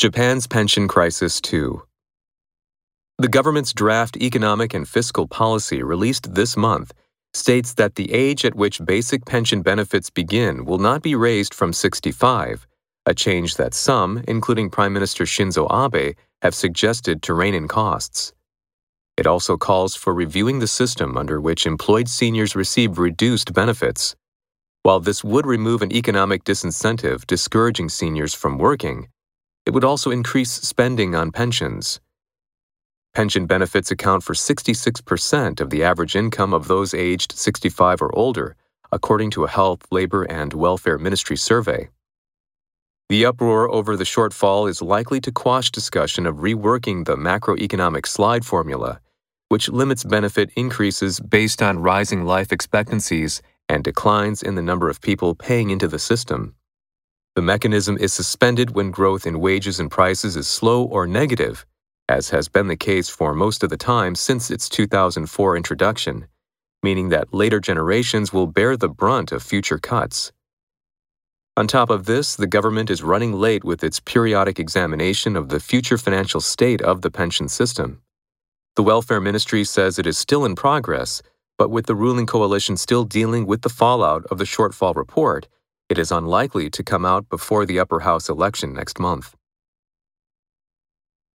Japan's Pension Crisis 2 The government's draft economic and fiscal policy released this month states that the age at which basic pension benefits begin will not be raised from 65, a change that some, including Prime Minister Shinzo Abe, have suggested to rein in costs. It also calls for reviewing the system under which employed seniors receive reduced benefits. While this would remove an economic disincentive discouraging seniors from working, it would also increase spending on pensions. Pension benefits account for 66% of the average income of those aged 65 or older, according to a Health, Labor, and Welfare Ministry survey. The uproar over the shortfall is likely to quash discussion of reworking the macroeconomic slide formula, which limits benefit increases based on rising life expectancies and declines in the number of people paying into the system. The mechanism is suspended when growth in wages and prices is slow or negative as has been the case for most of the time since its 2004 introduction, meaning that later generations will bear the brunt of future cuts. On top of this, the government is running late with its periodic examination of the future financial state of the pension system. The Welfare Ministry says it is still in progress, but with the ruling coalition still dealing with the fallout of the shortfall report, it is unlikely to come out before the upper house election next month.